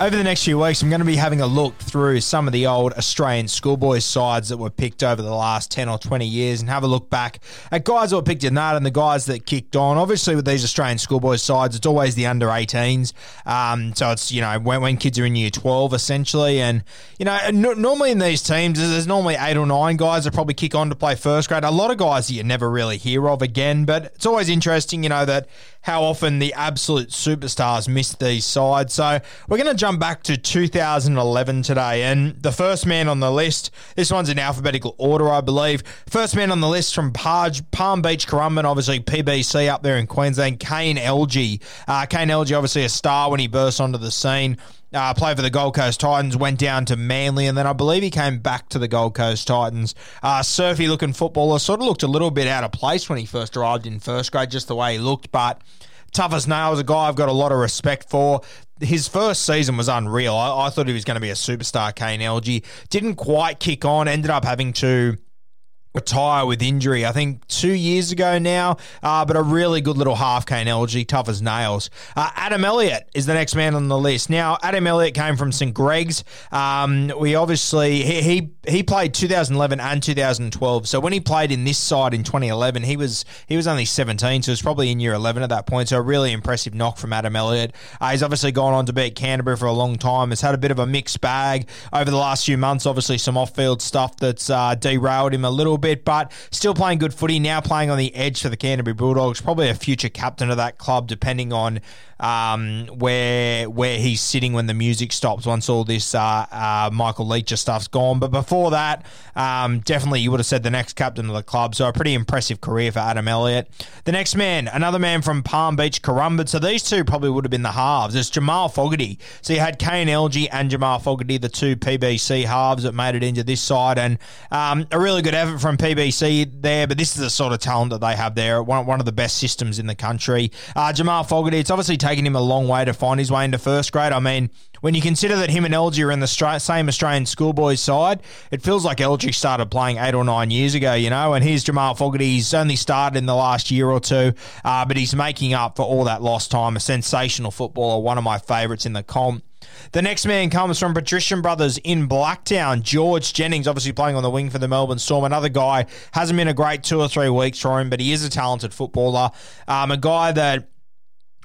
Over the next few weeks, I'm going to be having a look through some of the old Australian schoolboys sides that were picked over the last 10 or 20 years and have a look back at guys that were picked in that and the guys that kicked on. Obviously, with these Australian schoolboys sides, it's always the under 18s. Um, so it's, you know, when, when kids are in year 12, essentially. And, you know, normally in these teams, there's normally eight or nine guys that probably kick on to play first grade. A lot of guys that you never really hear of again, but it's always interesting, you know, that how often the absolute superstars miss these sides. So we're going to jump back to 2011 today. And the first man on the list, this one's in alphabetical order, I believe. First man on the list from Palm Beach, Currumbin, obviously PBC up there in Queensland, Kane Elgey. Uh, Kane Elgey, obviously a star when he burst onto the scene. Uh, played for the Gold Coast Titans, went down to Manly, and then I believe he came back to the Gold Coast Titans. Uh, surfy looking footballer, sort of looked a little bit out of place when he first arrived in first grade, just the way he looked, but tough as nails, a guy I've got a lot of respect for. His first season was unreal. I, I thought he was going to be a superstar, Kane Elgey. Didn't quite kick on, ended up having to retire with injury, I think two years ago now, uh, but a really good little half Kane Elgey, tough as nails. Uh, Adam Elliott is the next man on the list. Now, Adam Elliott came from St. Greg's. Um, we obviously, he, he, he played 2011 and 2012. So when he played in this side in 2011, he was he was only 17, so he was probably in year 11 at that point. So a really impressive knock from Adam Elliott. Uh, he's obviously gone on to be at Canterbury for a long time, has had a bit of a mixed bag over the last few months. Obviously, some off field stuff that's uh, derailed him a little bit, but still playing good footy. Now playing on the edge for the Canterbury Bulldogs. Probably a future captain of that club, depending on um, where where he's sitting when the music stops. Once all this uh, uh, Michael Leacher stuff's gone, but before that, um, definitely you would have said the next captain of the club. So a pretty impressive career for Adam Elliott. The next man, another man from Palm Beach, Currumbin. So these two probably would have been the halves. It's Jamal Fogarty. So you had Kane Elgey and Jamal Fogarty, the two PBC halves that made it into this side, and um, a really good effort from PBC there. But this is the sort of talent that they have there. One, one of the best systems in the country. Uh, Jamal Fogarty. It's obviously taken him a long way to find his way into first grade. I mean, when you consider that him and Elgey are in the same Australian schoolboys side, it feels like Elgey started playing eight or nine years ago, you know. And here's Jamal Fogarty. He's only started in the last year or two, uh, but he's making up for all that lost time. A sensational footballer, one of my favourites in the comp. The next man comes from Patrician Brothers in Blacktown. George Jennings, obviously playing on the wing for the Melbourne Storm. Another guy hasn't been a great two or three weeks for him, but he is a talented footballer. Um, a guy that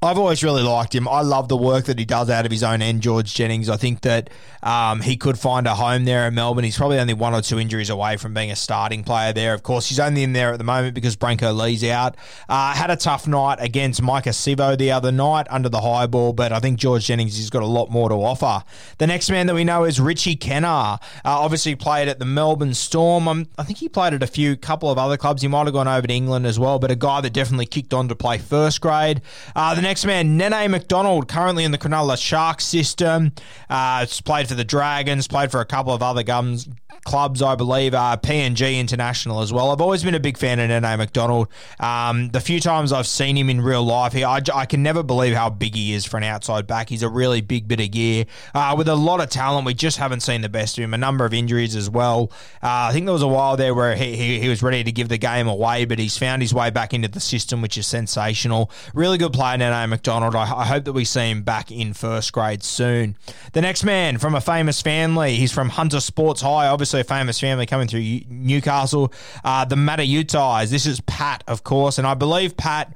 I've always really liked him. I love the work that he does out of his own end, George Jennings. I think that um, he could find a home there in Melbourne. He's probably only one or two injuries away from being a starting player there. Of course, he's only in there at the moment because Brenko Lee's out. Uh, had a tough night against Maika Sivo the other night under the high ball, but I think George Jennings has got a lot more to offer. The next man that we know is Richie Kennar. Uh, obviously played at the Melbourne Storm. Um, I think he played at a few couple of other clubs. He might have gone over to England as well, but a guy that definitely kicked on to play first grade. Uh, the next man, Nene Macdonald, currently in the Cronulla Sharks system. Uh, played for the Dragons, played for a couple of other gums, clubs, I believe, uh, PNG International as well. I've always been a big fan of Nene Macdonald. Um, the few times I've seen him in real life, he, I, I, can never believe how big he is for an outside back. He's a really big bit of gear uh, with a lot of talent. We just haven't seen the best of him. A number of injuries as well. Uh, I think there was a while there where he, he, he, was ready to give the game away, but he's found his way back into the system, which is sensational. Really good player, Nene Macdonald. I, I hope that we see him back in first grade soon. The next man from a famous family, he's from Hunter Sports High, obviously a famous family coming through Newcastle. Uh, the Mata'utias. This is Pat, of course, and I believe Pat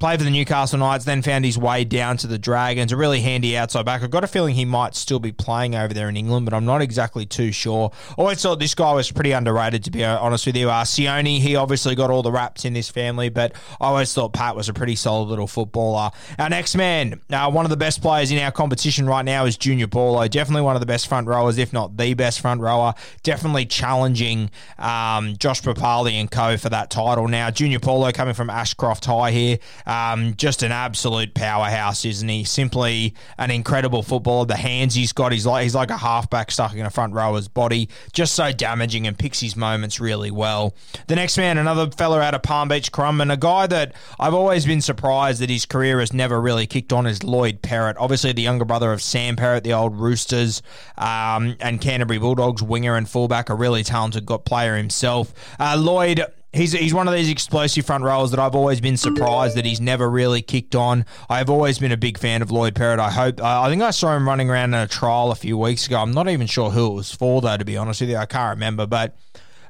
played for the Newcastle Knights, then found his way down to the Dragons. A really handy outside back. I've got a feeling he might still be playing over there in England, but I'm not exactly too sure. Always thought this guy was pretty underrated, to be honest with you. Uh, Sione, he obviously got all the raps in this family, but I always thought Pat was a pretty solid little footballer. Our next man, uh, one of the best players in our competition right now is Junior Paulo. Definitely one of the best front rowers, if not the best front rower. Definitely challenging um, Josh Papalii and co for that title. Now, Junior Paulo coming from Ashcroft High here. Um, just an absolute powerhouse, isn't he? Simply an incredible footballer. The hands he's got, he's like he's like a halfback stuck in a front rower's body. Just so damaging and picks his moments really well. The next man, another fella out of Palm Beach, Crum, and a guy that I've always been surprised that his career has never really kicked on is Lloyd Perrett. Obviously, the younger brother of Sam Perrett, the old Roosters um, and Canterbury Bulldogs winger and fullback, a really talented got player himself. Uh, Lloyd He's, he's one of these explosive front rowers that I've always been surprised that he's never really kicked on. I've always been a big fan of Lloyd Perrett. I hope I think I saw him running around in a trial a few weeks ago. I'm not even sure who it was for though, to be honest with you. I can't remember, but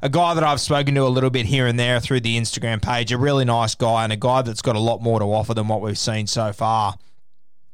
a guy that I've spoken to a little bit here and there through the Instagram page, a really nice guy and a guy that's got a lot more to offer than what we've seen so far.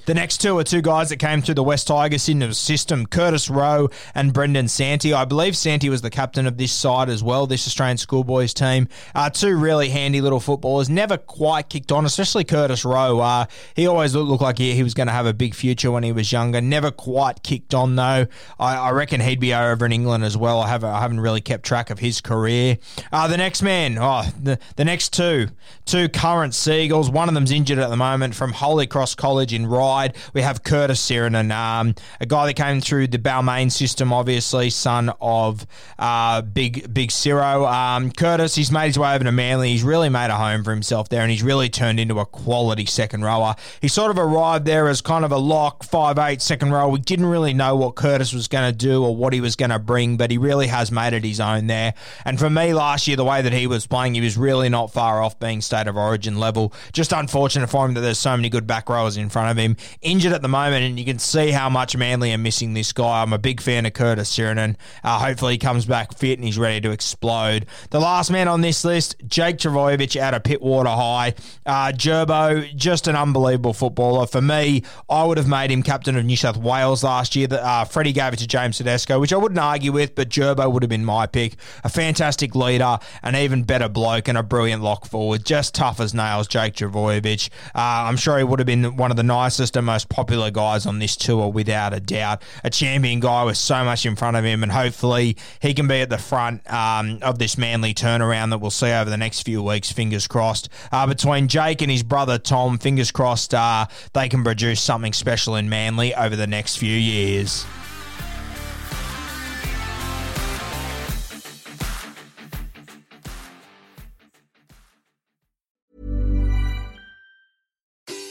The next two are two guys that came through the West Tigers system, Curtis Rowe and Brendan Santi. I believe Santi was the captain of this side as well, this Australian schoolboys team. Uh, two really handy little footballers, never quite kicked on, especially Curtis Rowe. Uh, he always looked like he, he was going to have a big future when he was younger. Never quite kicked on though. I, I reckon he'd be over in England as well. I haven't, I haven't really kept track of his career. Uh, the next man, oh, the, the next two, two current Seagulls. One of them's injured at the moment from Holy Cross College in Ryde side, we have Curtis Sironen, um, a guy that came through the Balmain system, obviously, son of uh, Big Big Ciro. Um, Curtis, he's made his way over to Manly. He's really made a home for himself there, and he's really turned into a quality second rower. He sort of arrived there as kind of a lock, five eight second row. We didn't really know what Curtis was going to do or what he was going to bring, but he really has made it his own there. And for me, last year, the way that he was playing, he was really not far off being state of origin level. Just unfortunate for him that there's so many good back rowers in front of him injured at the moment, and you can see how much Manly are missing this guy. I'm a big fan of Curtis Sironen. Uh, hopefully, he comes back fit and he's ready to explode. The last man on this list, Jake Trbojevic out of Pittwater High. Uh, Turbo, just an unbelievable footballer. For me, I would have made him captain of New South Wales last year. Uh, Freddie gave it to James Tedesco, which I wouldn't argue with, but Turbo would have been my pick. A fantastic leader, an even better bloke, and a brilliant lock forward. Just tough as nails, Jake Trbojevic. Uh, I'm sure he would have been one of the nicest and most popular guys on this tour without a doubt. A champion guy with so much in front of him, and hopefully he can be at the front um, of this manly turnaround that we'll see over the next few weeks. Fingers crossed. Uh, between Jake and his brother Tom, fingers crossed uh, they can produce something special in Manly over the next few years.